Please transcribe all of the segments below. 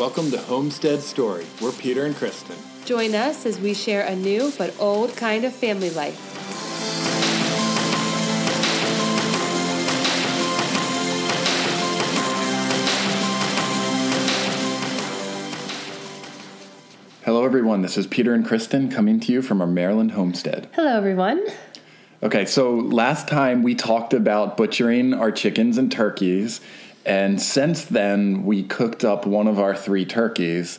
Welcome to Homestead Story. We're Peter and Kristen. Join us as we share a new but old kind of family life. Hello, everyone. This is Peter and Kristen coming to you from our Maryland homestead. Hello, everyone. Okay, so last time we talked about butchering our chickens and turkeys, and since then we cooked up one of our three turkeys.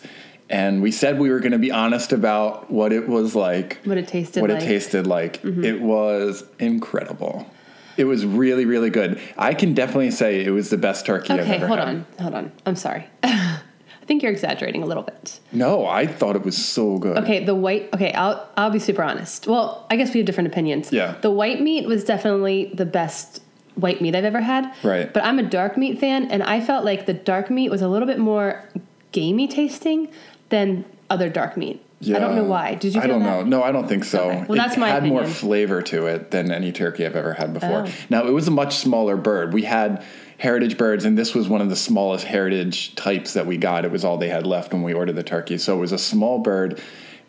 And we said we were going to be honest about what it was like, What it tasted what like. Mm-hmm. it tasted like. It was incredible. It was really, really good. I can definitely say it was the best turkey I've Okay, ever hold had. on. Hold on. I'm sorry. I think you're exaggerating a little bit. No, I thought it was so good. Okay, the white. Okay, I'll I'll be super honest. Well, I guess we have different opinions. Yeah. The white meat was definitely the best white meat I've ever had. Right. But I'm a dark meat fan, and I felt like the dark meat was a little bit more gamey tasting than other dark meat. I don't know why. Did you? I don't that? know. No, I don't think so. Okay. Well, it that's my had more flavor to it than any turkey I've ever had before. Oh. Now, it was a much smaller bird. We had heritage birds, and this was one of the smallest heritage types that we got. It was all they had left when we ordered the turkey. So it was a small bird,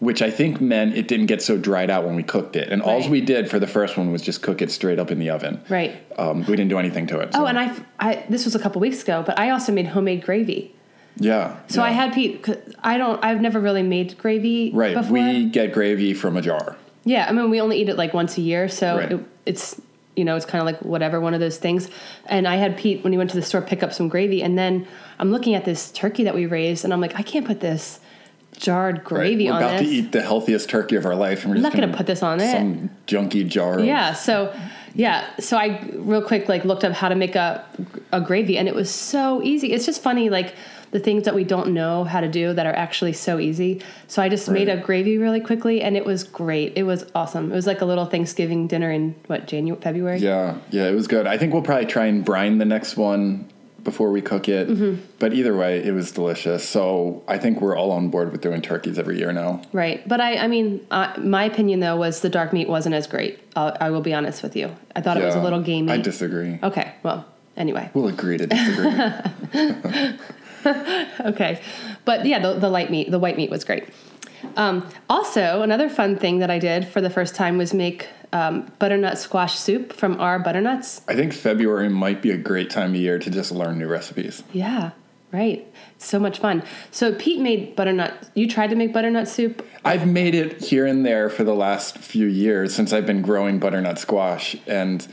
which I think meant it didn't get so dried out when we cooked it. And all Right. we did for the first one was just cook it straight up in the oven. Right. Um, we didn't do anything to it. Oh, and I, I this was a couple weeks ago, but I also made homemade gravy. yeah. So yeah. I had Pete. I don't. I've never really made gravy. right. Before. We get gravy from a jar. Yeah, I mean, we only eat it like once a year, so Right. it, it's you know it's kind of like whatever one of those things. And I had Pete when he went to the store pick up some gravy, and then I'm looking at this turkey that we raised, and I'm like, I can't put this jarred gravy on. We're on about this. to eat the healthiest turkey of our life. And we're I'm not gonna put this on it. Some junky jar. Yeah, so yeah, so I real quick like looked up how to make a a gravy, and it was so easy. It's just funny like. The things that we don't know how to do that are actually so easy. So I just made a gravy really quickly, and it was great. It was awesome. It was like a little Thanksgiving dinner in what January, February. Yeah, yeah, it was good. I think we'll probably try and brine the next one before we cook it. Mm-hmm. But either way, it was delicious. So I think we're all on board with doing turkeys every year now. Right, but I, I mean, uh, my opinion though was the dark meat wasn't as great. I'll, I will be honest with you. I thought it was a little gamey. I disagree. Okay, well, anyway, We'll agree to disagree. okay, but yeah, the, the light meat, the white meat was great. Um, also, another fun thing that I did for the first time was make um, butternut squash soup from our butternuts. I think February might be a great time of year to just learn new recipes. Yeah, right. So much fun. So Pete made butternut. You tried to make butternut soup. I've made it here and there for the last few years since I've been growing butternut squash, and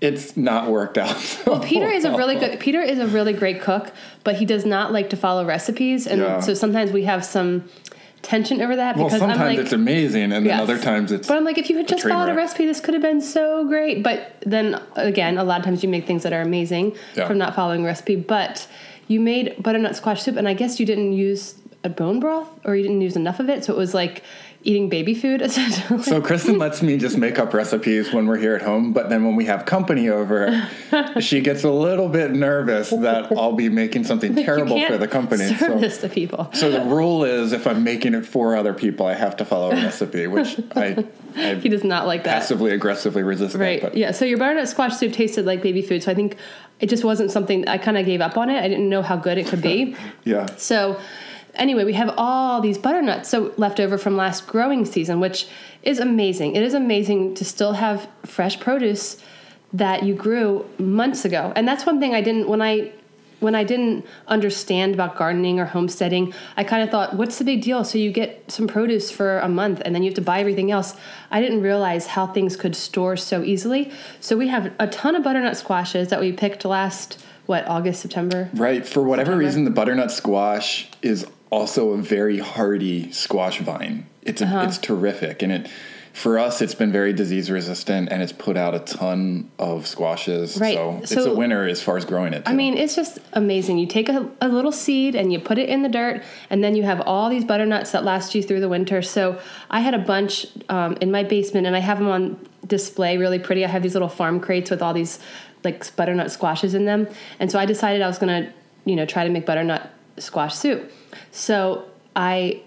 it's not worked out. Well, Peter is a really good. Peter is a really great cook, but he does not like to follow recipes, and Yeah. so sometimes we have some tension over that well, because I'm sometimes like, it's amazing, and then Yes. other times it's. but I'm like, if you had just followed a recipe, this could have been so great. But then again, a lot of times you make things that are amazing Yeah. from not following a recipe. But you made butternut squash soup, and I guess you didn't use a bone broth, or you didn't use enough of it, so it was like eating baby food essentially. So Kristen lets me just make up recipes when we're here at home, but then when we have company over, she gets a little bit nervous that I'll be making something terrible for the company. Serve So, this to people. so the rule is if I'm making it for other people, I have to follow a recipe, which I, He does not like that. passively aggressively resist. Right. That, yeah. So your butternut squash soup tasted like baby food. So I think it just wasn't something I kind of gave up on it. I didn't know how good it could be. yeah, so anyway, we have all these butternuts so left over from last growing season, which is amazing. It is amazing to still have fresh produce that you grew months ago. And that's one thing I didn't when I when I didn't understand about gardening or homesteading, I kind of thought, what's the big deal? So you get some produce for a month and then you have to buy everything else. I didn't realize how things could store so easily. So we have a ton of butternut squashes that we picked last what, August, September? right. For whatever September. reason, the butternut squash is also a very hardy squash vine. It's a, Uh-huh. it's terrific, and it for us it's been very disease resistant, and it's put out a ton of squashes. Right. So, it's a winner as far as growing it. I mean, it's just amazing. You take a, a little seed and you put it in the dirt, and then you have all these butternuts that last you through the winter. So I had a bunch um, in my basement, and I have them on display, really pretty. I have these little farm crates with all these like butternut squashes in them, and so I decided I was gonna, you know, try to make butternut squash soup. So I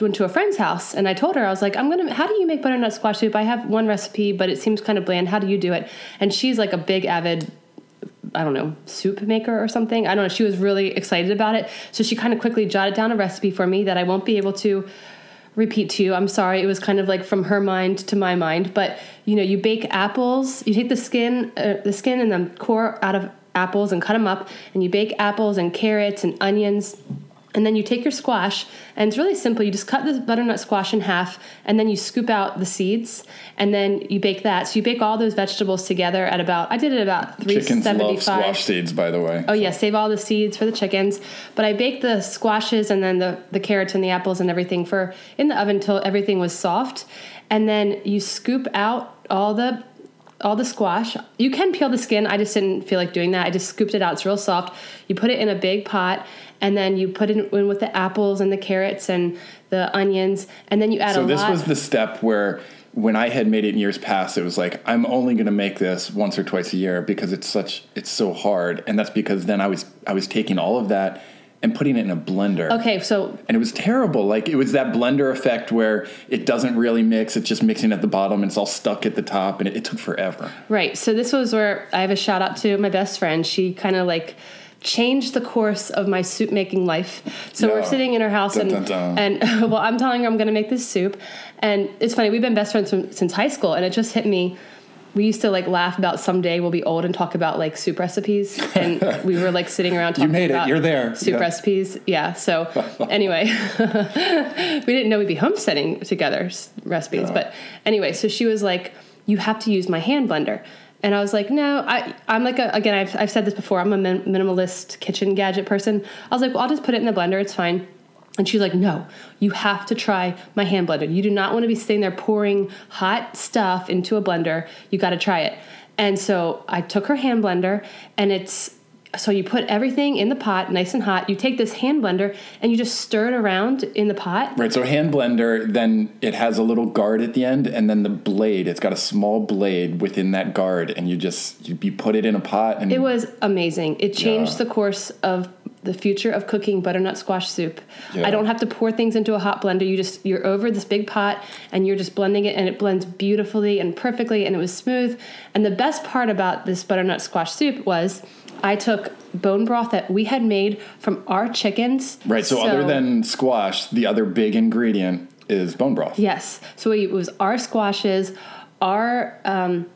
went to a friend's house and I told her I was like, I'm gonna. How do you make butternut squash soup? I have one recipe, but it seems kind of bland. How do you do it? And she's like a big avid I don't know, soup maker or something. I don't know. She was really excited about it. So she kind of quickly jotted down a recipe for me that I won't be able to repeat to you. I'm sorry. It was kind of like from her mind to my mind. But you know, you bake apples. You take the skin, uh, the skin and the core out of apples and cut them up, and you bake apples and carrots and onions and then you take your squash, and it's really simple. You just cut the butternut squash in half, and then you scoop out the seeds, and then you bake that. So you bake all those vegetables together at about, I did it about Chickens 375. love squash seeds, by the way. Oh yeah, save all the seeds for the chickens. But I baked the squashes and then the, the carrots and the apples and everything for in the oven till everything was soft. And then you scoop out all the all the squash. You can peel the skin. I just didn't feel like doing that. I just scooped it out. It's real soft. You put it in a big pot and then you put it in with the apples and the carrots and the onions and then you add a lot. So a this lot. was the step where when I had made it in years past, it was like I'm only going to make this once or twice a year because it's such it's so hard, and that's because then I was I was taking all of that and putting it in a blender. okay, so And it was terrible. Like it was that blender effect where it doesn't really mix; it's just mixing at the bottom, and it's all stuck at the top, and it, it took forever. Right. So this was where I have a shout out to my best friend. She kind of like changed the course of my soup making life. So we're sitting in her house Dun, and dun, dun. and well, I'm telling her I'm going to make this soup, and it's funny. We've been best friends from, since high school, and it just hit me. We used to like laugh about someday we'll be old and talk about like soup recipes, and we were like sitting around talking made it. You're there. soup Yeah. recipes. Yeah. So anyway, we didn't know we'd be homesteading together recipes, Yeah. but anyway, so she was like, "You have to use my hand blender." And I was like, no, I, I'm like, a, again, I've, I've said this before, I'm a min- minimalist kitchen gadget person. I was like, well, I'll just put it in the blender, it's fine. And she's like, no, you have to try my hand blender. You do not want to be sitting there pouring hot stuff into a blender. You got to try it. And so I took her hand blender, and it's so you put everything in the pot, nice and hot. You take this hand blender and you just stir it around in the pot. Right. So hand blender, then it has a little guard at the end, and then the blade. It's got a small blade within that guard, and you just you, you put it in a pot, and It was amazing. It changed Yeah. the course of the future of cooking butternut squash soup. Yeah. I don't have to pour things into a hot blender. You just you're over this big pot and you're just blending it and it blends beautifully and perfectly and it was smooth. And the best part about this butternut squash soup was I took bone broth that we had made from our chickens. right. So, other than squash, the other big ingredient is bone broth. Yes. So it was our squashes, our um,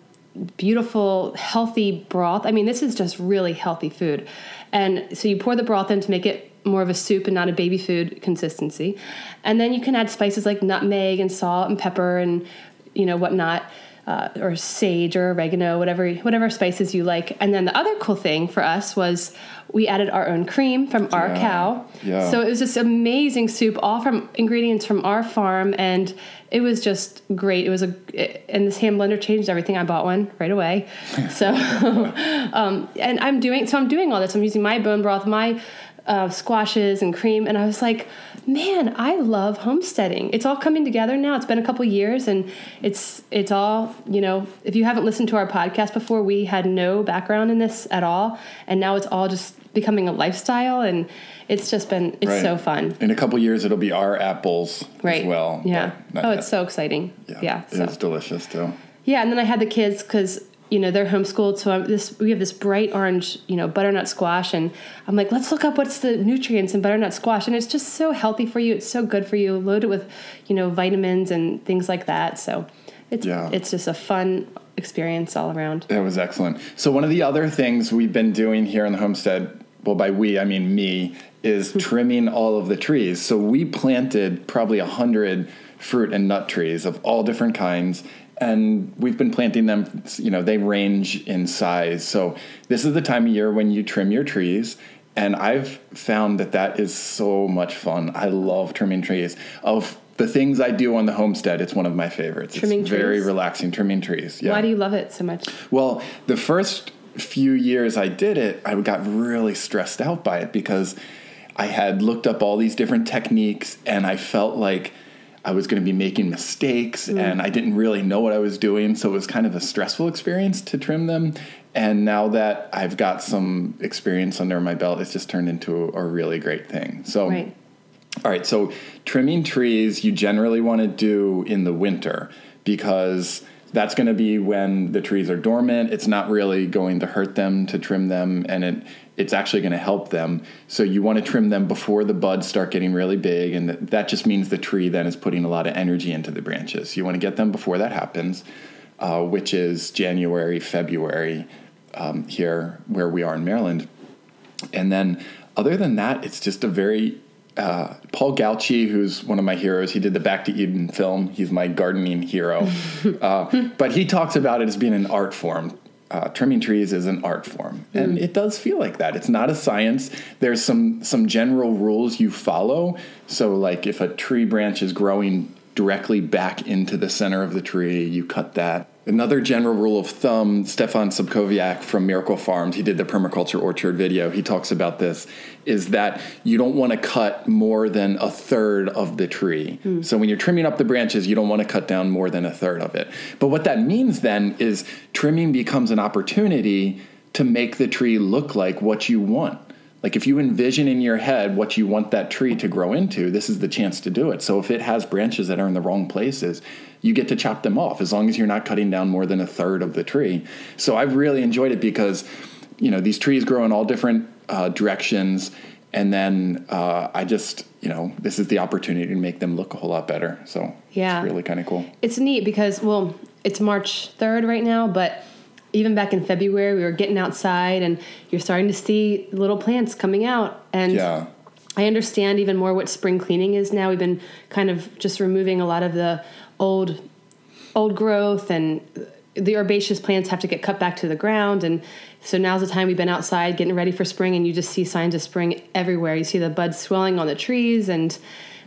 beautiful, healthy broth. I mean, this is just really healthy food. And so you pour the broth in to make it more of a soup and not a baby food consistency. And then you can add spices like nutmeg and salt and pepper and, you know, whatnot. Uh, or sage or oregano, whatever whatever spices you like. And then the other cool thing for us was we added our own cream from our Yeah. cow. Yeah. So it was this amazing soup, all from ingredients from our farm, and it was just great. It was a, and this hand blender changed everything. I bought one right away. So, um, and I'm doing, so I'm doing all this. I'm using my bone broth, my uh, squashes and cream, and I was like, man, I love homesteading. It's all coming together now. It's been a couple years, and it's it's all you know. If you haven't listened to our podcast before, we had no background in this at all, and now it's all just becoming a lifestyle, and it's just been it's Right. so fun. In a couple years, it'll be our apples Right. as well. Yeah. Oh, yet. it's so exciting. Yeah. so. it's delicious too. Yeah, and then I had the kids because you know they're homeschooled, so I'm this we have this bright orange you know butternut squash, and I'm like, let's look up what's the nutrients in butternut squash, and it's just so healthy for you. It's so good for you, loaded with you know vitamins and things like that. So it's Yeah. it's just a fun experience all around. It was excellent. So one of the other things we've been doing here in the homestead, well, by we I mean me, is hmm. trimming all of the trees. So we planted probably a hundred fruit and nut trees of all different kinds, and we've been planting them. You know, they range in size. So this is the time of year when you trim your trees. And I've found that that is so much fun. I love trimming trees. Of the things I do on the homestead, it's one of my favorites. Trimming it's very relaxing. Trimming trees. Yeah. Why do you love it so much? Well, the first few years I did it, I got really stressed out by it because I had looked up all these different techniques and I felt like I was going to be making mistakes mm. and I didn't really know what I was doing. So it was kind of a stressful experience to trim them. And now that I've got some experience under my belt, it's just turned into a really great thing. So, Right. all right, so trimming trees you generally want to do in the winter because That's going to be when the trees are dormant. It's not really going to hurt them to trim them, and it it's actually going to help them. So you want to trim them before the buds start getting really big, and that, just means the tree then is putting a lot of energy into the branches. You want to get them before that happens, uh, which is January, February um, here where we are in Maryland. And then, other than that, it's just a very uh, Paul Gautschi, who's one of my heroes, he did the Back to Eden film. He's my gardening hero. uh, but he talks about it as being an art form. Uh, trimming trees is an art form, and it does feel like that. It's not a science. There's some some general rules you follow. So, like if a tree branch is growing directly back into the center of the tree, you cut that. Another general rule of thumb, Stefan Sobkowiak from Miracle Farms, he did the permaculture orchard video. He talks about this is that you don't want to cut more than a third of the tree. Mm. So when you're trimming up the branches, you don't want to cut down more than a third of it. But what that means then is trimming becomes an opportunity to make the tree look like what you want. Like if you envision in your head what you want that tree to grow into, this is the chance to do it. So if it has branches that are in the wrong places, you get to chop them off as long as you're not cutting down more than a third of the tree. So I've really enjoyed it because, you know, these trees grow in all different uh, directions. And then uh, I just, you know, this is the opportunity to make them look a whole lot better. So yeah, it's really kind of cool. It's neat because, well, it's March 3rd right now, but even back in February, we were getting outside and you're starting to see little plants coming out. And yeah. I understand even more what spring cleaning is now. We've been kind of just removing a lot of the old old growth and the herbaceous plants have to get cut back to the ground. And so now's the time we've been outside getting ready for spring and you just see signs of spring everywhere. You see the buds swelling on the trees and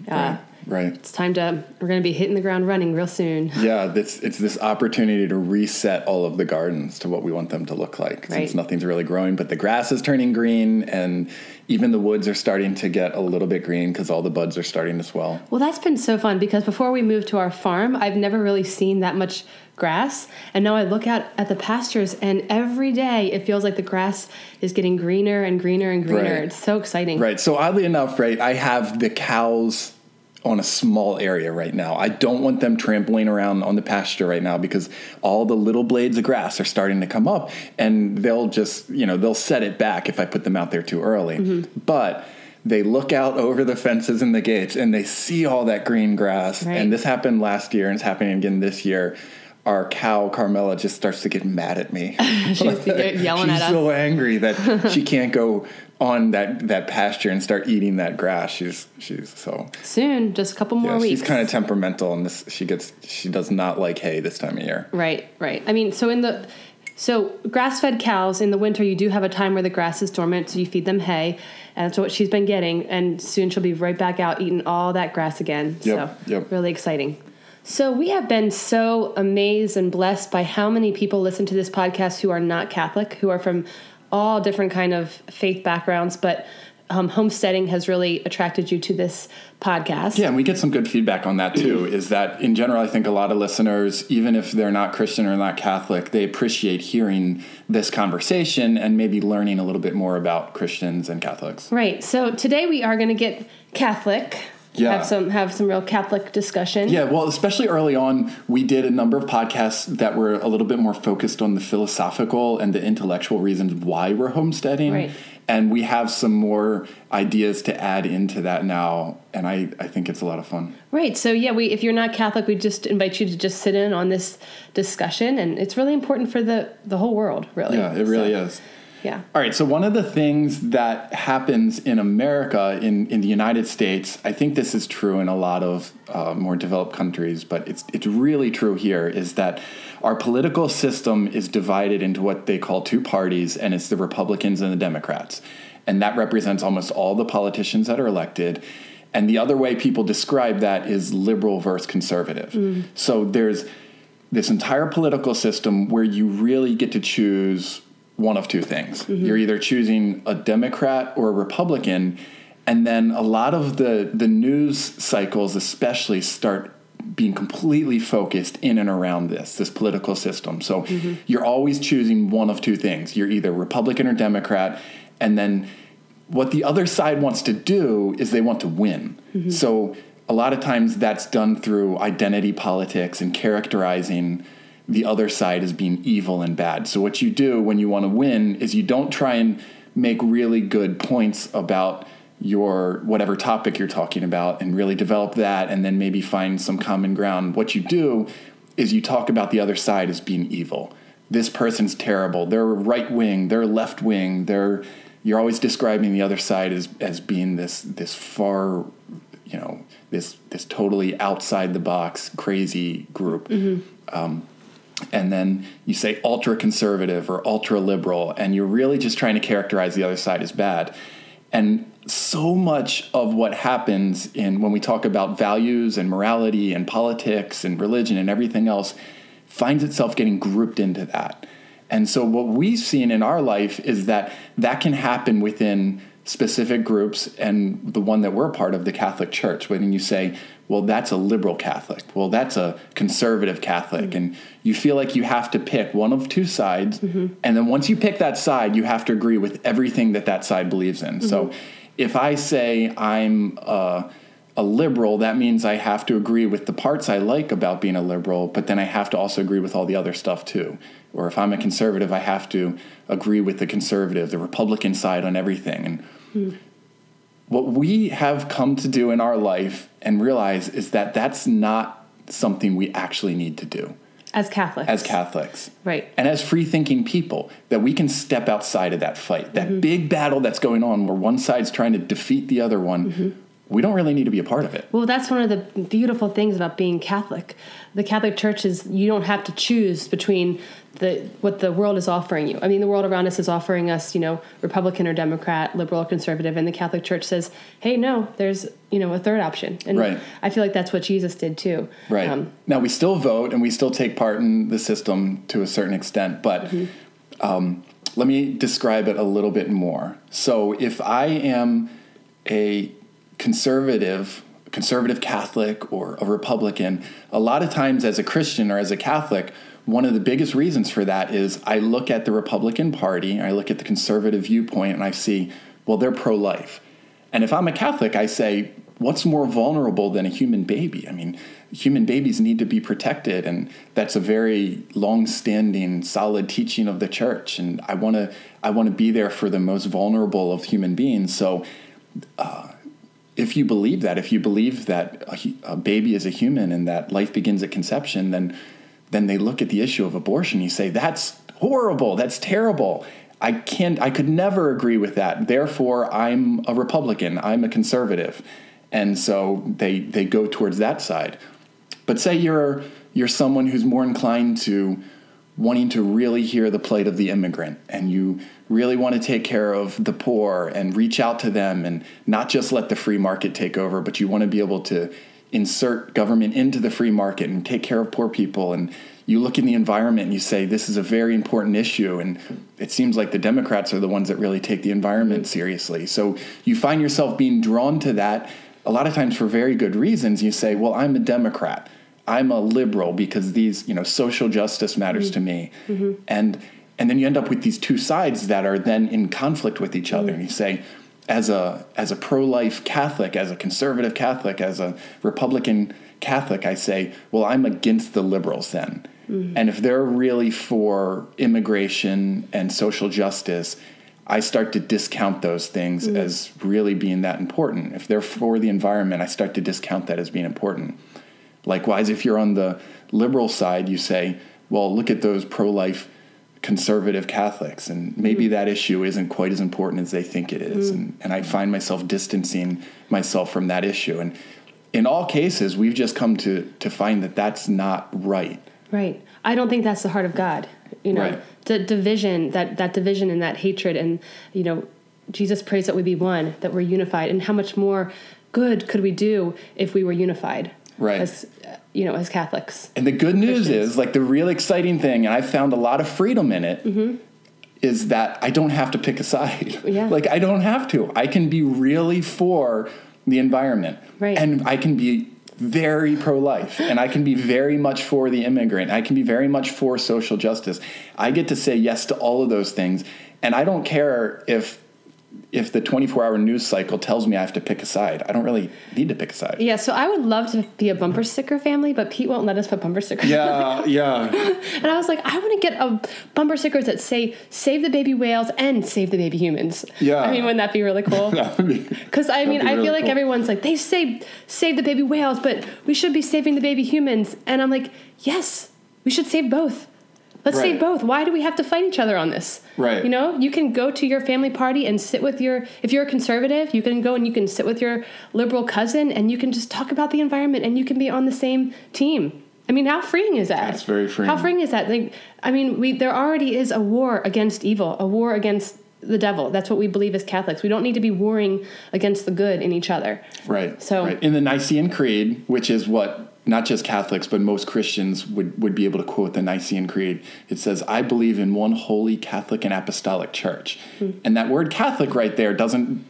uh, Right. It's time to we're going to be hitting the ground running real soon. Yeah, this it's this opportunity to reset all of the gardens to what we want them to look like. Right. Since nothing's really growing, but the grass is turning green and even the woods are starting to get a little bit green because all the buds are starting to swell. Well, that's been so fun because before we moved to our farm, I've never really seen that much grass. And now I look out at the pastures, and every day it feels like the grass is getting greener and greener and greener. Right. It's so exciting. Right. So, oddly enough, right, I have the cows on a small area right now. I don't want them trampling around on the pasture right now because all the little blades of grass are starting to come up and they'll just, you know, they'll set it back if I put them out there too early. Mm-hmm. But they look out over the fences and the gates and they see all that green grass. Right. And this happened last year and it's happening again this year our cow Carmela just starts to get mad at me. She's yelling She's at us. She's so angry that she can't go on that that pasture and start eating that grass. She's she's so soon, just a couple more yeah, weeks. She's kind of temperamental, and this she gets she does not like hay this time of year. Right, right. I mean, so in the so grass fed cows in the winter, you do have a time where the grass is dormant, so you feed them hay, and that's what she's been getting. And soon she'll be right back out eating all that grass again. Yep, so yep. really exciting. So, we have been so amazed and blessed by how many people listen to this podcast who are not Catholic, who are from all different kind of faith backgrounds, but um, homesteading has really attracted you to this podcast. Yeah, and we get some good feedback on that too. is that in general, I think a lot of listeners, even if they're not Christian or not Catholic, they appreciate hearing this conversation and maybe learning a little bit more about Christians and Catholics. Right. So today we are going to get Catholic yeah. have some have some real Catholic discussion. Yeah, well, especially early on, we did a number of podcasts that were a little bit more focused on the philosophical and the intellectual reasons why we're homesteading. Right. And we have some more ideas to add into that now, and I, I think it's a lot of fun. Right. So yeah, we if you're not Catholic, we just invite you to just sit in on this discussion, and it's really important for the the whole world. Really. Yeah, it really so. is. Yeah. All right. So one of the things that happens in America, in, in the United States, I think this is true in a lot of uh, more developed countries, but it's it's really true here, is that our political system is divided into what they call two parties, and it's the Republicans and the Democrats, and that represents almost all the politicians that are elected. And the other way people describe that is liberal versus conservative. Mm. So there's this entire political system where you really get to choose one of two things. Mm-hmm. You're either choosing a Democrat or a Republican, and then a lot of the the news cycles, especially, start being completely focused in and around this this political system. So mm-hmm. you're always choosing one of two things. You're either Republican or Democrat, and then what the other side wants to do is they want to win. Mm-hmm. So a lot of times that's done through identity politics and characterizing the other side as being evil and bad. So what you do when you want to win is you don't try and make really good points about your whatever topic you're talking about and really develop that and then maybe find some common ground. What you do is you talk about the other side as being evil. This person's terrible. They're right wing, they're left wing, they're you're always describing the other side as as being this this far you know this this totally outside the box crazy group mm-hmm. um, and then you say ultra conservative or ultra liberal and you're really just trying to characterize the other side as bad and so much of what happens in when we talk about values and morality and politics and religion and everything else finds itself getting grouped into that. And so what we've seen in our life is that that can happen within specific groups and the one that we're part of the Catholic Church when you say well that's a liberal Catholic well that's a conservative Catholic mm-hmm. and you feel like you have to pick one of two sides mm-hmm. and then once you pick that side you have to agree with everything that that side believes in mm-hmm. so if I say I'm a, a liberal, that means I have to agree with the parts I like about being a liberal, but then I have to also agree with all the other stuff too. Or if I'm a conservative, I have to agree with the conservative, the Republican side on everything. And hmm. What we have come to do in our life and realize is that that's not something we actually need to do as Catholics. As Catholics. Right. And as free thinking people, that we can step outside of that fight, that mm-hmm. big battle that's going on where one side's trying to defeat the other one. Mm-hmm. We don't really need to be a part of it. Well, that's one of the beautiful things about being Catholic. The Catholic Church is you don't have to choose between the what the world is offering you. I mean, the world around us is offering us, you know, Republican or Democrat, liberal or conservative, and the Catholic Church says, "Hey, no, there's you know a third option." And right. I feel like that's what Jesus did too. Right. Um, now we still vote and we still take part in the system to a certain extent, but mm-hmm. um, let me describe it a little bit more. So if I am a conservative conservative Catholic or a Republican, a lot of times as a Christian or as a Catholic, one of the biggest reasons for that is I look at the Republican Party, I look at the conservative viewpoint, and I see, well, they're pro life. And if I'm a Catholic, I say, what's more vulnerable than a human baby? I mean, human babies need to be protected, and that's a very long-standing, solid teaching of the church. And I want to, I want to be there for the most vulnerable of human beings. So, uh, if you believe that, if you believe that a, a, baby is a human and that life begins at conception, then then they look at the issue of abortion. You say, that's horrible, that's terrible. I can't, I could never agree with that. Therefore, I'm a Republican, I'm a conservative. And so they, they go towards that side. But say you're, you're someone who's more inclined to wanting to really hear the plight of the immigrant and you really want to take care of the poor and reach out to them and not just let the free market take over, but you want to be able to insert government into the free market and take care of poor people. And you look in the environment and you say this is a very important issue and it seems like the democrats are the ones that really take the environment seriously. So you find yourself being drawn to that a lot of times for very good reasons. You say well i'm a democrat i'm a liberal because these you know social justice matters mm-hmm. to me mm-hmm. and and then you end up with these two sides that are then in conflict with each other mm-hmm. and you say as a as a pro life Catholic, as a conservative Catholic, as a Republican Catholic, I say, well, I'm against the liberals then. Mm-hmm. And if they're really for immigration and social justice, I start to discount those things mm-hmm. as really being that important. If they're for the environment, I start to discount that as being important. Likewise, if you're on the liberal side, you say, well, look at those pro life conservative Catholics, and maybe mm. that issue isn't quite as important as they think it is. Mm. And, and I find myself distancing myself from that issue. And in all cases, we've just come to, to find that that's not right. Right. I don't think that's the heart of God. You know, right. the division, that, that division and that hatred, and, you know, Jesus prays that we be one, that we're unified. And how much more good could we do if we were unified? Right as you know as catholics and the good news Christians. is like the real exciting thing and i found a lot of freedom in it, mm-hmm. is that i don't have to pick a side yeah. like i don't have to i can be really for the environment right. and i can be very pro-life and i can be very much for the immigrant i can be very much for social justice i get to say yes to all of those things and i don't care if if the 24 hour news cycle tells me I have to pick a side, I don't really need to pick a side. Yeah, so I would love to be a bumper sticker family, but Pete won't let us put bumper stickers. Yeah, yeah. and I was like, I want to get a bumper stickers that say "Save the baby whales" and "Save the baby humans." Yeah. I mean, wouldn't that be really cool? Because I mean, I feel like cool. everyone's like they say save the baby whales, but we should be saving the baby humans, and I'm like, yes, we should save both. Let's right. save both. Why do we have to fight each other on this? Right. You know, you can go to your family party and sit with your, if you're a conservative, you can go and you can sit with your liberal cousin and you can just talk about the environment and you can be on the same team. I mean, how freeing is that? That's very freeing. How freeing is that? Like, I mean, we there already is a war against evil, a war against the devil. That's what we believe as Catholics. We don't need to be warring against the good in each other. Right. So right. in the Nicene Creed, which is what not just Catholics, but most Christians would, would be able to quote the Nicene Creed. It says, I believe in one holy Catholic and Apostolic Church. Mm-hmm. And that word Catholic right there doesn't,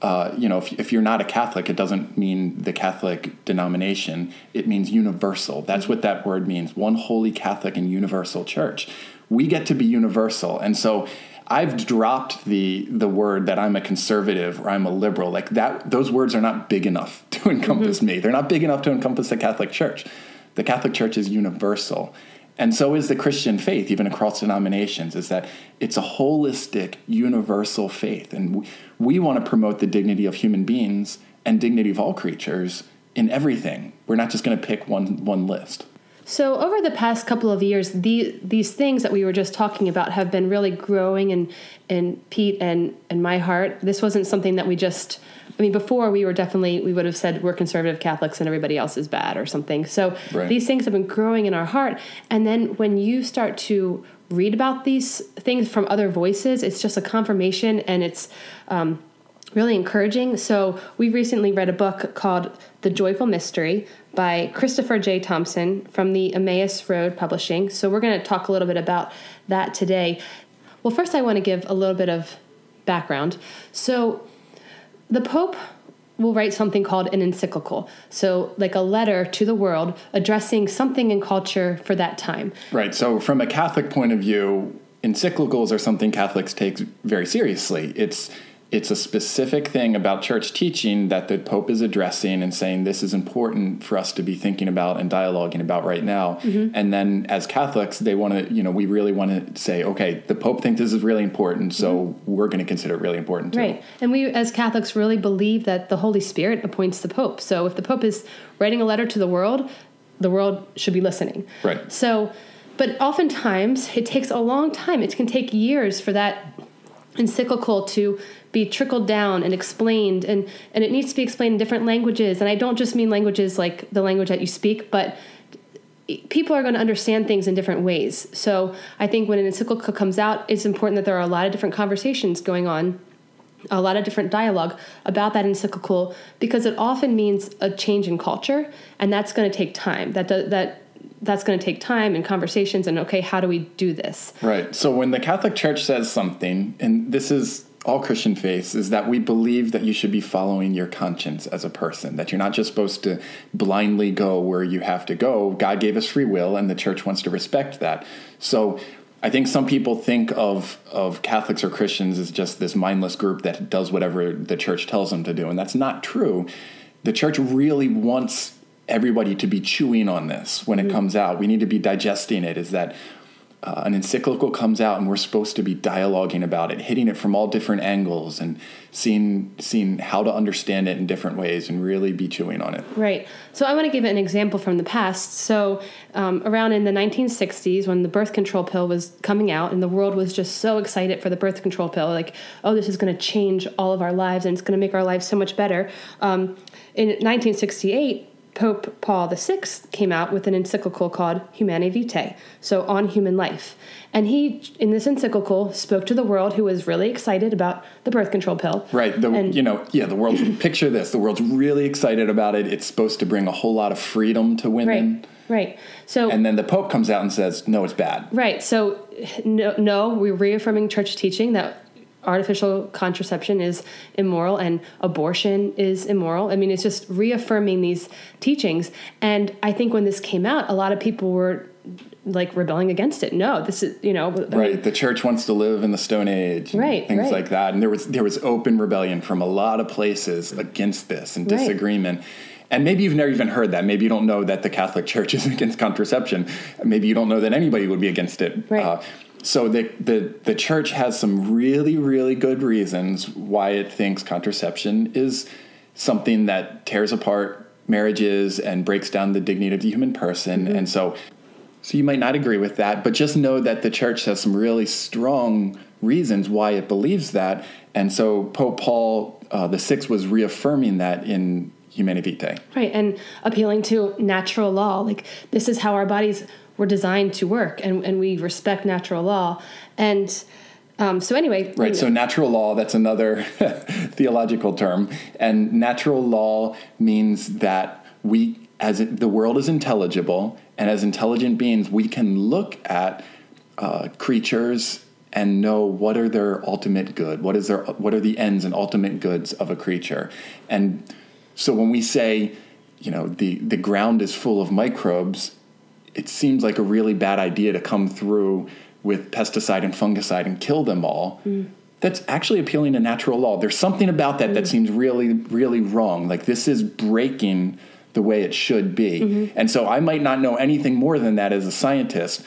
uh, you know, if, if you're not a Catholic, it doesn't mean the Catholic denomination. It means universal. That's what that word means one holy Catholic and universal church. We get to be universal. And so I've dropped the the word that I'm a conservative or I'm a liberal. Like that those words are not big enough to encompass mm-hmm. me. They're not big enough to encompass the Catholic Church. The Catholic Church is universal. And so is the Christian faith, even across denominations, is that it's a holistic, universal faith. And we, we want to promote the dignity of human beings and dignity of all creatures in everything. We're not just going to pick one, one list. So over the past couple of years, the, these things that we were just talking about have been really growing in in Pete and and my heart. This wasn't something that we just. I mean, before we were definitely we would have said we're conservative Catholics and everybody else is bad or something. So right. these things have been growing in our heart, and then when you start to read about these things from other voices, it's just a confirmation, and it's. Um, really encouraging. So, we recently read a book called The Joyful Mystery by Christopher J. Thompson from the Emmaus Road Publishing. So, we're going to talk a little bit about that today. Well, first, I want to give a little bit of background. So, the Pope will write something called an encyclical. So, like a letter to the world addressing something in culture for that time. Right. So, from a Catholic point of view, encyclicals are something Catholics take very seriously. It's it's a specific thing about church teaching that the Pope is addressing and saying this is important for us to be thinking about and dialoguing about right now. Mm-hmm. And then as Catholics, they want to, you know, we really want to say, okay, the Pope thinks this is really important, so mm-hmm. we're going to consider it really important too. Right. And we as Catholics really believe that the Holy Spirit appoints the Pope. So if the Pope is writing a letter to the world, the world should be listening. Right. So, but oftentimes it takes a long time. It can take years for that encyclical to be trickled down and explained and and it needs to be explained in different languages. And i don't just mean languages like the language that you speak but people are going to understand things in different ways. So i think when an encyclical comes out it's important that there are a lot of different conversations going on a lot of different dialogue about that encyclical because it often means a change in culture and that's going to take time. That does, that that's going to take time and conversations and okay how do we do this? Right. So when the catholic church says something and this is all christian faiths is that we believe that you should be following your conscience as a person that you're not just supposed to blindly go where you have to go. God gave us free will and the church wants to respect that. So I think some people think of of Catholics or Christians as just this mindless group that does whatever the church tells them to do, and that's not true. The church really wants everybody to be chewing on this when it mm-hmm. comes out. We need to be digesting it. Is that uh, an encyclical comes out and we're supposed to be dialoguing about it, hitting it from all different angles and seeing seeing how to understand it in different ways and really be chewing on it. Right. So I want to give an example from the past. So um, around in the 1960s, when the birth control pill was coming out, and the world was just so excited for the birth control pill, like, oh, this is going to change all of our lives and it's going to make our lives so much better. Um, in 1968 Pope Paul VI came out with an encyclical called Humanae Vitae, so on human life. And he, in this encyclical, spoke to the world who was really excited about the birth control pill. Right. The, and, you know, yeah, the world, picture this the world's really excited about it. It's supposed to bring a whole lot of freedom to women. Right. Right. So and then the Pope comes out and says, "No, it's bad." Right. So no, no, we're reaffirming church teaching that artificial contraception is immoral and abortion is immoral. I mean, it's just reaffirming these teachings. And I think when this came out, a lot of people were like rebelling against it. No, this is you know I mean, Right. The church wants to live in the Stone Age. Right, Things right. like that. And there was there was open rebellion from a lot of places against this and Right. disagreement. And maybe you've never even heard that. Maybe you don't know that the Catholic Church is against contraception. Maybe you don't know that anybody would be against it. Uh, Right. So the, the the church has some really really good reasons why it thinks contraception is something that tears apart marriages and breaks down the dignity of the human person. Mm-hmm. And so so you might not agree with that, but just know that the church has some really strong reasons why it believes that. And so Pope Paul uh, the Sixth was reaffirming that in Humanae Vitae. Right, and appealing to natural law. Like, this is how our bodies were designed to work, and, and we respect natural law. And um, so, anyway. Right. So natural law, that's another theological term. And natural law means that we, as it, the world is intelligible, and as intelligent beings, we can look at uh, creatures and know what are their ultimate good, what is their, what are the ends and ultimate goods of a creature. And so when we say, you know, the, the ground is full of microbes, it seems like a really bad idea to come through with pesticide and fungicide and kill them all. Mm. That's actually appealing to natural law. There's something about that that mm. seems really, really wrong. Like this is breaking the way it should be. Mm-hmm. And so I might not know anything more than that as a scientist,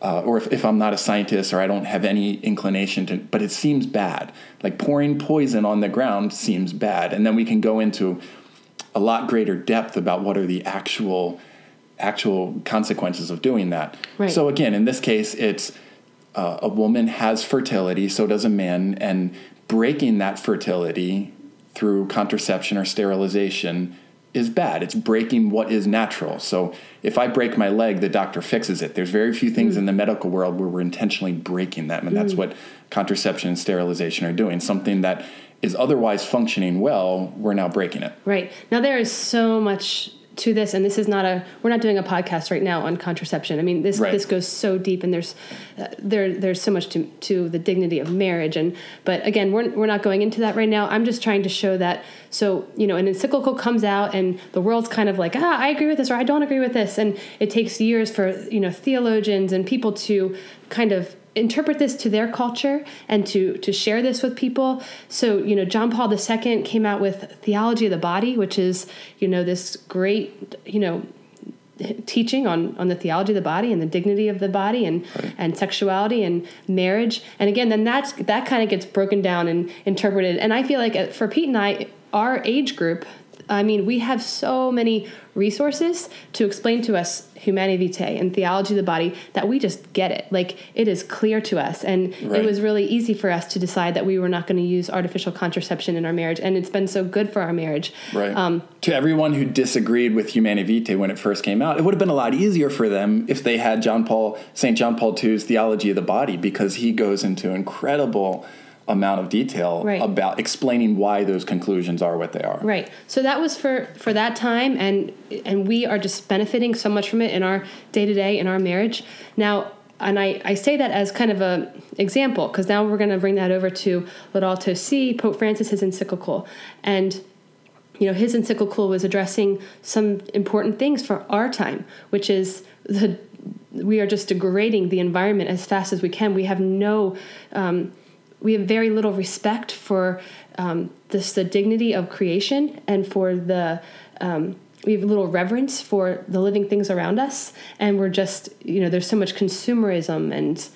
uh, or if, if I'm not a scientist or I don't have any inclination to, but it seems bad. Like pouring poison on the ground seems bad. And then we can go into a lot greater depth about what are the actual actual consequences of doing that. Right. So again, in this case, it's uh, a woman has fertility, so does a man, and breaking that fertility through contraception or sterilization is bad. It's breaking what is natural. So if I break my leg, the doctor fixes it. There's very few things in the medical world where we're intentionally breaking them, and that's what contraception and sterilization are doing. Something that is otherwise functioning well, we're now breaking it. Right. Now there is so much to this and this is not a we're not doing a podcast right now on contraception. I mean this Right. this goes so deep and there's uh, there there's so much to to the dignity of marriage and but again we're we're not going into that right now. I'm just trying to show that so you know an encyclical comes out and the world's kind of like ah I agree with this or I don't agree with this and it takes years for you know theologians and people to kind of interpret this to their culture and to to share this with people. So you know, John Paul II came out with Theology of the Body, which is you know this great you know teaching on on the theology of the body and the dignity of the body and and sexuality and marriage. And again, then that's that kind of gets broken down and interpreted. And I feel like uh, for Pete and I, our age group. I mean, we have so many resources to explain to us Humanae Vitae and theology of the body that we just get it. Like it is clear to us, and Right. it was really easy for us to decide that we were not going to use artificial contraception in our marriage, and it's been so good for our marriage. Right. Um, to everyone who disagreed with Humanae Vitae when it first came out, it would have been a lot easier for them if they had John Paul, St. John Paul II's Theology of the Body, because he goes into incredible amount of detail Right. about explaining why those conclusions are what they are. Right. So that was for for that time, and and we are just benefiting so much from it in our day to day in our marriage now. And I, I say that as kind of a example because now we're going to bring that over to Laudato Si, Pope Francis, his encyclical, and you know his encyclical was addressing some important things for our time, which is the we are just degrading the environment as fast as we can. We have no um, we have very little respect for um, this, the dignity of creation and for the um, we have little reverence for the living things around us and we're just you know there's so much consumerism and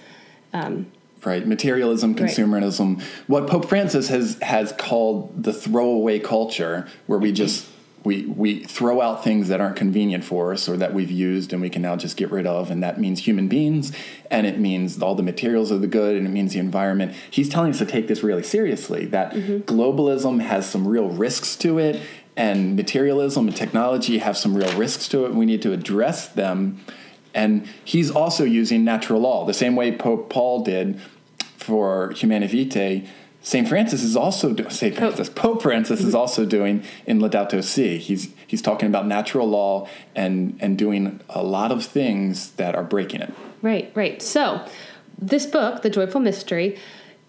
Right, materialism, Right. consumerism. What Pope Francis has has called the throwaway culture, where we just we we throw out things that aren't convenient for us or that we've used and we can now just get rid of, and that means human beings, and it means all the materials of the good, and it means the environment. He's telling us to take this really seriously. That mm-hmm. globalism has some real risks to it, and materialism and technology have some real risks to it. We need to address them. And he's also using natural law, the same way Pope Paul did for Humanae Vitae. St. Francis is also do- St. Francis. Pope Francis is also doing in Laudato Si. He's he's talking about natural law and and doing a lot of things that are breaking it. Right, right. So, this book, The Joyful Mystery,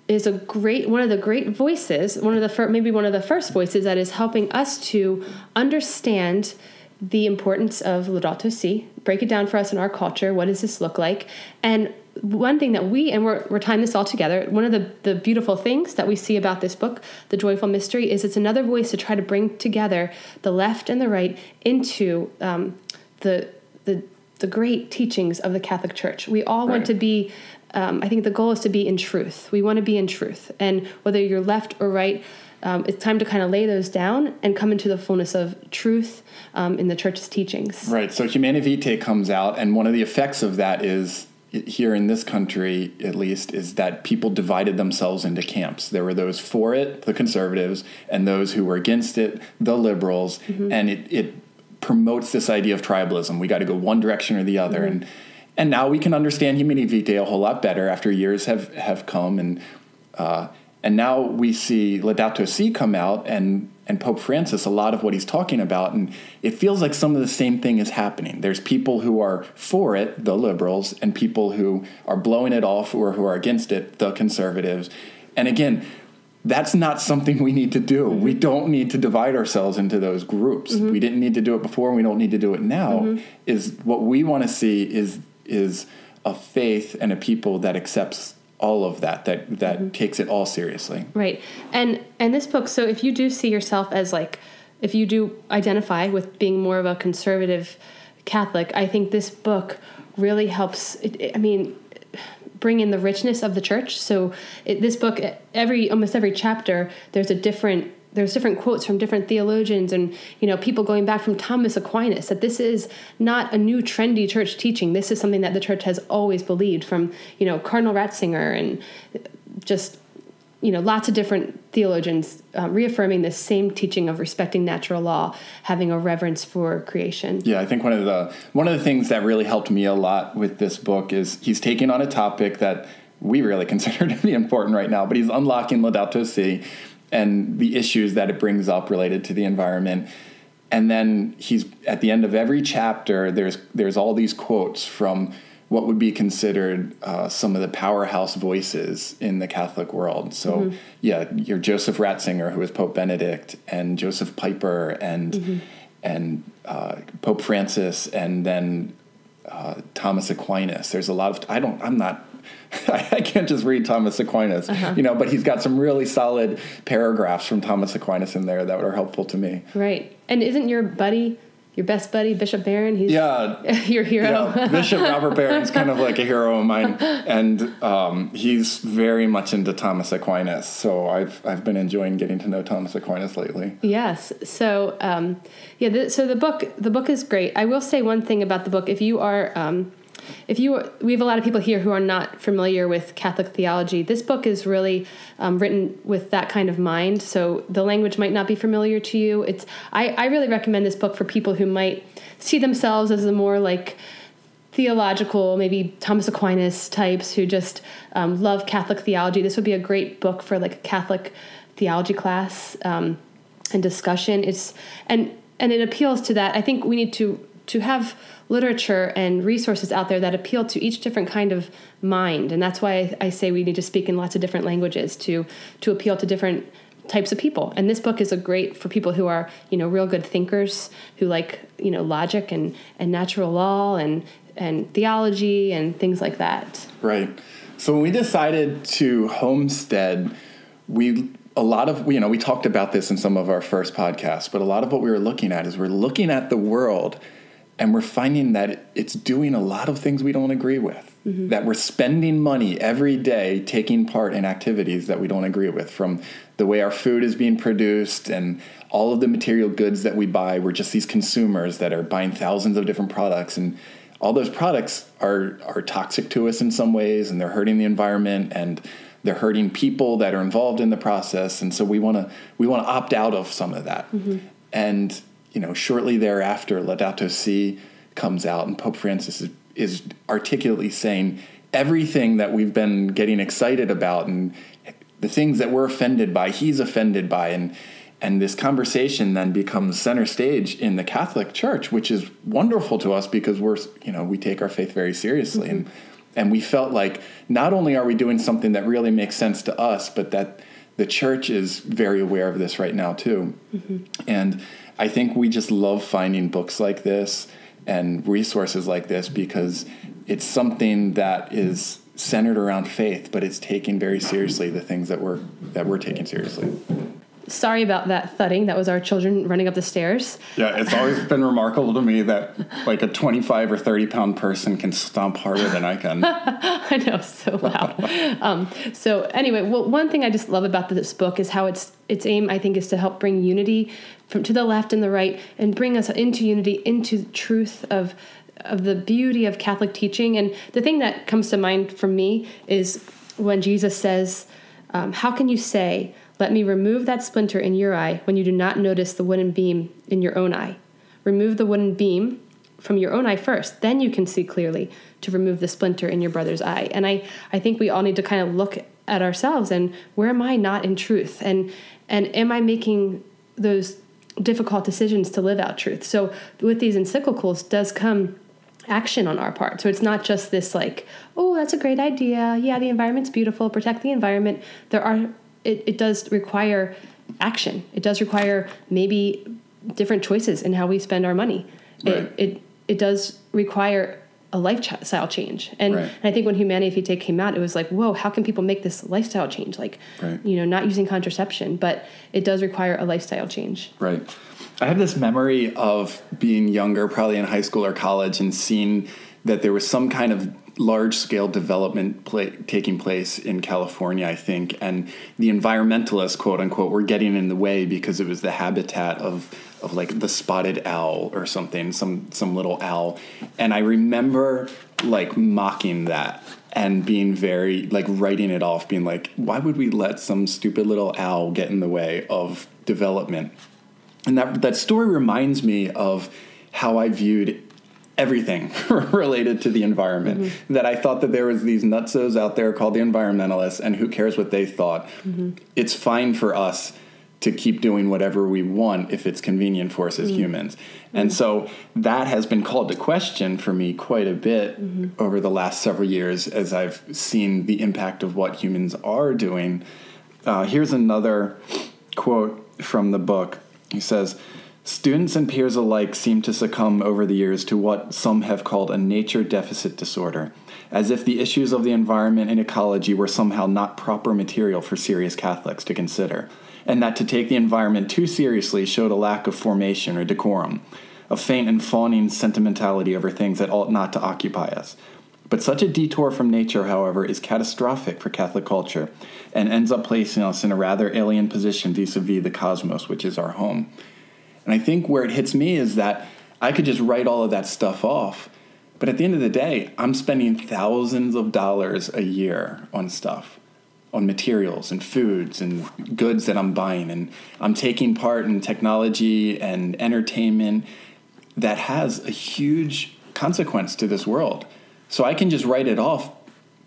is a great one of the great voices, one of the fir- maybe one of the first voices that is helping us to understand the importance of Laudato Si, break it down for us in our culture. What does this look like? And one thing that we, and we're, we're tying this all together, one of the, the beautiful things that we see about this book, The Joyful Mystery, is it's another voice to try to bring together the left and the right into um, the, the, the great teachings of the Catholic Church. We all right. want to be um, I think the goal is to be in truth. We want to be in truth. And whether you're left or right, um, it's time to kind of lay those down and come into the fullness of truth um, in the church's teachings. Right. So Humanae Vitae comes out, and one of the effects of that is here in this country, at least, is that people divided themselves into camps. There were those for it, the conservatives, and those who were against it, the liberals. Mm-hmm. And it, it promotes this idea of tribalism. We got to go one direction or the other. Mm-hmm. And and now we can understand Humanae Vitae a whole lot better after years have have come and. Uh, and now we see Laudato Si come out and and Pope Francis a lot of what he's talking about and it feels like some of the same thing is happening. There's people who are for it, the liberals, and people who are blowing it off or who are against it, the conservatives. And again, that's not something we need to do. Mm-hmm. We don't need to divide ourselves into those groups. Mm-hmm. We didn't need to do it before, and we don't need to do it now. Mm-hmm. Is what we want to see is is a faith and a people that accepts all of that that that mm-hmm. takes it all seriously. Right. And and this book so if you do see yourself as like if you do identify with being more of a conservative catholic i think this book really helps it, it, i mean bring in the richness of the church. So it, this book every almost every chapter there's a different there's different quotes from different theologians and you know people going back from Thomas Aquinas that this is not a new trendy church teaching. This is something that the church has always believed from you know Cardinal Ratzinger and just you know lots of different theologians um, reaffirming this same teaching of respecting natural law, having a reverence for creation. Yeah, I think one of the one of the things that really helped me a lot with this book is he's taking on a topic that we really consider to be important right now, but he's unlocking Laudato Si and the issues that it brings up related to the environment. And then he's at the end of every chapter. There's there's all these quotes from what would be considered uh, some of the powerhouse voices in the Catholic world. So mm-hmm. yeah, you're Joseph Ratzinger, who is Pope Benedict, and Josef Pieper, and mm-hmm. and uh, Pope Francis, and then uh, Thomas Aquinas. There's a lot of I don't I'm not I can't just read Thomas Aquinas, uh-huh. you know, but he's got some really solid paragraphs from Thomas Aquinas in there that are helpful to me. Right. And isn't your buddy your best buddy Bishop Barron. He's yeah, your hero. Yeah. Bishop Robert Barron's kind of like a hero of mine, and um, he's very much into Thomas Aquinas. So I've I've been enjoying getting to know Thomas Aquinas lately. Yes. So um, yeah. The, so the book the book is great. I will say one thing about the book. If you are um, if you we have a lot of people here who are not familiar with Catholic theology, this book is really um, written with that kind of mind. So the language might not be familiar to you. It's I, I really recommend this book for people who might see themselves as a more like theological, maybe Thomas Aquinas types who just um, love Catholic theology. This would be a great book for like a Catholic theology class um, and discussion. It's and and it appeals to that. I think we need to to have literature and resources out there that appeal to each different kind of mind. And that's why I, say we need to speak in lots of different languages to to appeal to different types of people. And this book is a great for people who are you know real good thinkers who like you know logic and and natural law and and theology and things like that. Right. So when we decided to homestead we a lot of you know we talked about this in some of our first podcasts but a lot of what we were looking at is we're looking at the world and we're finding that it's doing a lot of things we don't agree with. Mm-hmm. That we're spending money every day taking part in activities that we don't agree with, from the way our food is being produced and all of the material goods that we buy. We're just these consumers that are buying thousands of different products, and all those products are are toxic to us in some ways, and they're hurting the environment and they're hurting people that are involved in the process. And so we want to we want to opt out of some of that. Mm-hmm. And you know, shortly thereafter, Laudato Si comes out, and Pope Francis is, is articulately saying everything that we've been getting excited about and the things that we're offended by, he's offended by, and and this conversation then becomes center stage in the Catholic Church, which is wonderful to us because we're you know we take our faith very seriously, mm-hmm. and and we felt like not only are we doing something that really makes sense to us, but that the church is very aware of this right now too, mm-hmm. and I think we just love finding books like this and resources like this because it's something that is centered around faith, but it's taking very seriously the things that we're that we're taking seriously. Sorry about that thudding. That was our children running up the stairs. Yeah, it's always been remarkable to me that like a 25 or 30 pound person can stomp harder than I can. I know, so loud. um, so anyway, well, one thing I just love about this book is how its its aim, I think, is to help bring unity from to the left and the right, and bring us into unity, into truth of of the beauty of Catholic teaching. And the thing that comes to mind for me is when Jesus says, um, "How can you say?" Let me remove that splinter in your eye when you do not notice the wooden beam in your own eye. Remove the wooden beam from your own eye first, then you can see clearly to remove the splinter in your brother's eye. And I, I think we all need to kind of look at ourselves and where am I not in truth? And and am I making those difficult decisions to live out truth? So with these encyclicals does come action on our part. So it's not just this like, oh, that's a great idea. Yeah, the environment's beautiful, protect the environment. There are it, it does require action. It does require maybe different choices in how we spend our money. Right. It, it it does require a lifestyle change. And, right. and, I think when Humanae Vitae came out, it was like, whoa, how can people make this lifestyle change? Like, right. you know, not using contraception, but it does require a lifestyle change. Right. I have this memory of being younger, probably in high school or college, and seeing that there was some kind of large scale development taking place in California, I think, and the environmentalists, quote unquote, were getting in the way because it was the habitat of of like the spotted owl or something, some some little owl, and I remember like mocking that and being very like writing it off, being like, why would we let some stupid little owl get in the way of development? And that that story reminds me of how I viewed everything related to the environment. Mm-hmm. That I thought that there was these nutsos out there called the environmentalists, and who cares what they thought? Mm-hmm. It's fine for us to keep doing whatever we want if it's convenient for us as mm-hmm. humans. And mm-hmm. so that has been called to question for me quite a bit mm-hmm. over the last several years as I've seen the impact of what humans are doing. Uh, here's another quote from the book. He says, Students and peers alike seem to succumb over the years to what some have called a nature deficit disorder, as if the issues of the environment and ecology were somehow not proper material for serious Catholics to consider, and that to take the environment too seriously showed a lack of formation or decorum, a faint and fawning sentimentality over things that ought not to occupy us. But such a detour from nature, however, is catastrophic for Catholic culture and ends up placing us in a rather alien position vis a vis the cosmos, which is our home. And I think where it hits me is that I could just write all of that stuff off. But at the end of the day, I'm spending thousands of dollars a year on stuff, on materials and foods and goods that I'm buying. And I'm taking part in technology and entertainment that has a huge consequence to this world. So I can just write it off.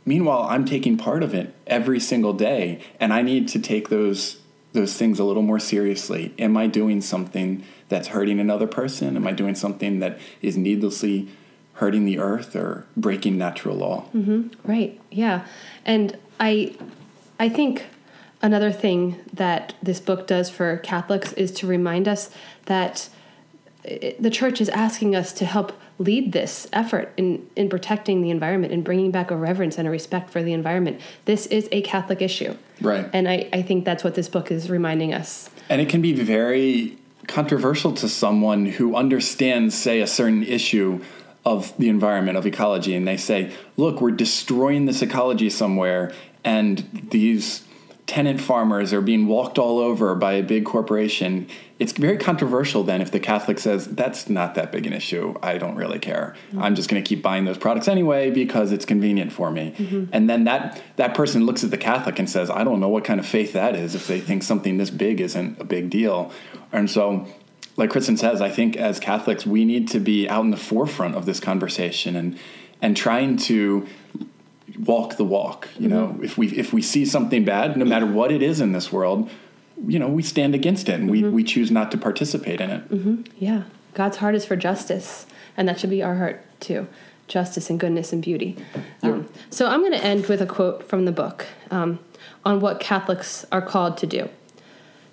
Meanwhile, I'm taking part of it every single day, and I need to take those those things a little more seriously. Am I doing something that's hurting another person? Am I doing something that is needlessly hurting the earth or breaking natural law? Mm-hmm. Right. Yeah. And I, I think another thing that this book does for Catholics is to remind us that it, the church is asking us to help lead this effort in, in protecting the environment and bringing back a reverence and a respect for the environment. This is a Catholic issue. Right. And I, I think that's what this book is reminding us. And it can be very controversial to someone who understands, say, a certain issue of the environment, of ecology, and they say, look, we're destroying this ecology somewhere, and these tenant farmers are being walked all over by a big corporation, it's very controversial then if the Catholic says, that's not that big an issue. I don't really care. Mm-hmm. I'm just going to keep buying those products anyway because it's convenient for me. Mm-hmm. And then that, that person looks at the Catholic and says, I don't know what kind of faith that is if they think something this big isn't a big deal. And so, like Kristen says, I think as Catholics, we need to be out in the forefront of this conversation and, and trying to walk the walk. You know, mm-hmm. if we if we see something bad, no matter what it is in this world, you know, we stand against it and mm-hmm. we we choose not to participate in it. Mm-hmm. Yeah, God's heart is for justice, and that should be our heart too. Justice and goodness and beauty. Um, so I'm going to end with a quote from the book um, on what Catholics are called to do.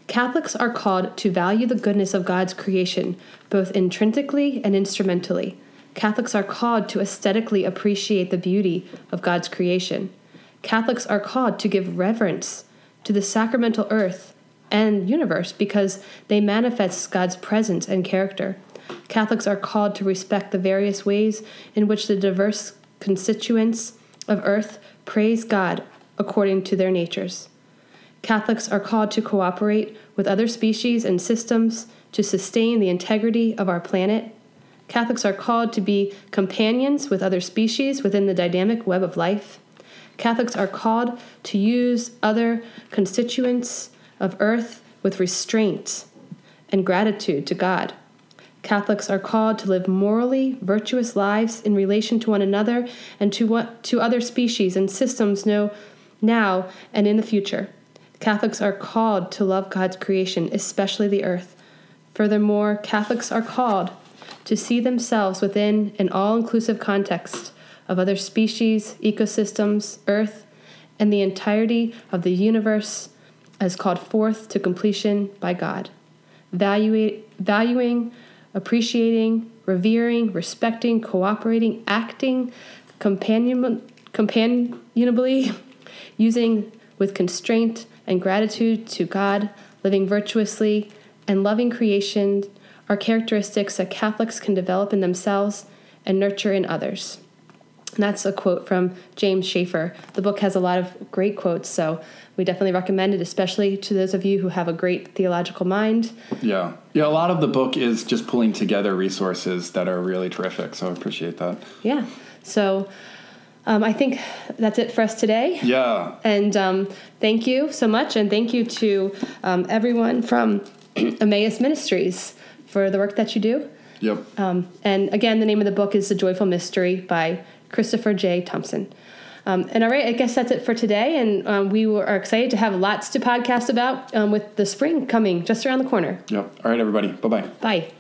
Catholics are called to value the goodness of God's creation, both intrinsically and instrumentally. Catholics are called to aesthetically appreciate the beauty of God's creation. Catholics are called to give reverence to the sacramental earth and universe because they manifest God's presence and character. Catholics are called to respect the various ways in which the diverse constituents of earth praise God according to their natures. Catholics are called to cooperate with other species and systems to sustain the integrity of our planet. Catholics are called to be companions with other species within the dynamic web of life. Catholics are called to use other constituents of earth with restraint and gratitude to God. Catholics are called to live morally virtuous lives in relation to one another and to what to other species and systems know now and in the future. Catholics are called to love God's creation, especially the earth. Furthermore, Catholics are called to see themselves within an all inclusive context of other species, ecosystems, earth, and the entirety of the universe as called forth to completion by God. Valuing, valuing appreciating, revering, respecting, cooperating, acting companion, companionably, using with constraint and gratitude to God, living virtuously, and loving creation are characteristics that Catholics can develop in themselves and nurture in others. And that's a quote from James Schaefer. The book has a lot of great quotes, so we definitely recommend it, especially to those of you who have a great theological mind. Yeah. Yeah, a lot of the book is just pulling together resources that are really terrific, so I appreciate that. Yeah. So um, I think that's it for us today. Yeah. And um, thank you so much, and thank you to um, everyone from Emmaus Ministries for the work that you do. Yep. Um, and again, the name of the book is The Joyful Mystery by Christopher J. Thompson. Um, and all right, I guess that's it for today. And um, we are excited to have lots to podcast about um, with the spring coming just around the corner. Yep. All right, everybody. Bye-bye. Bye.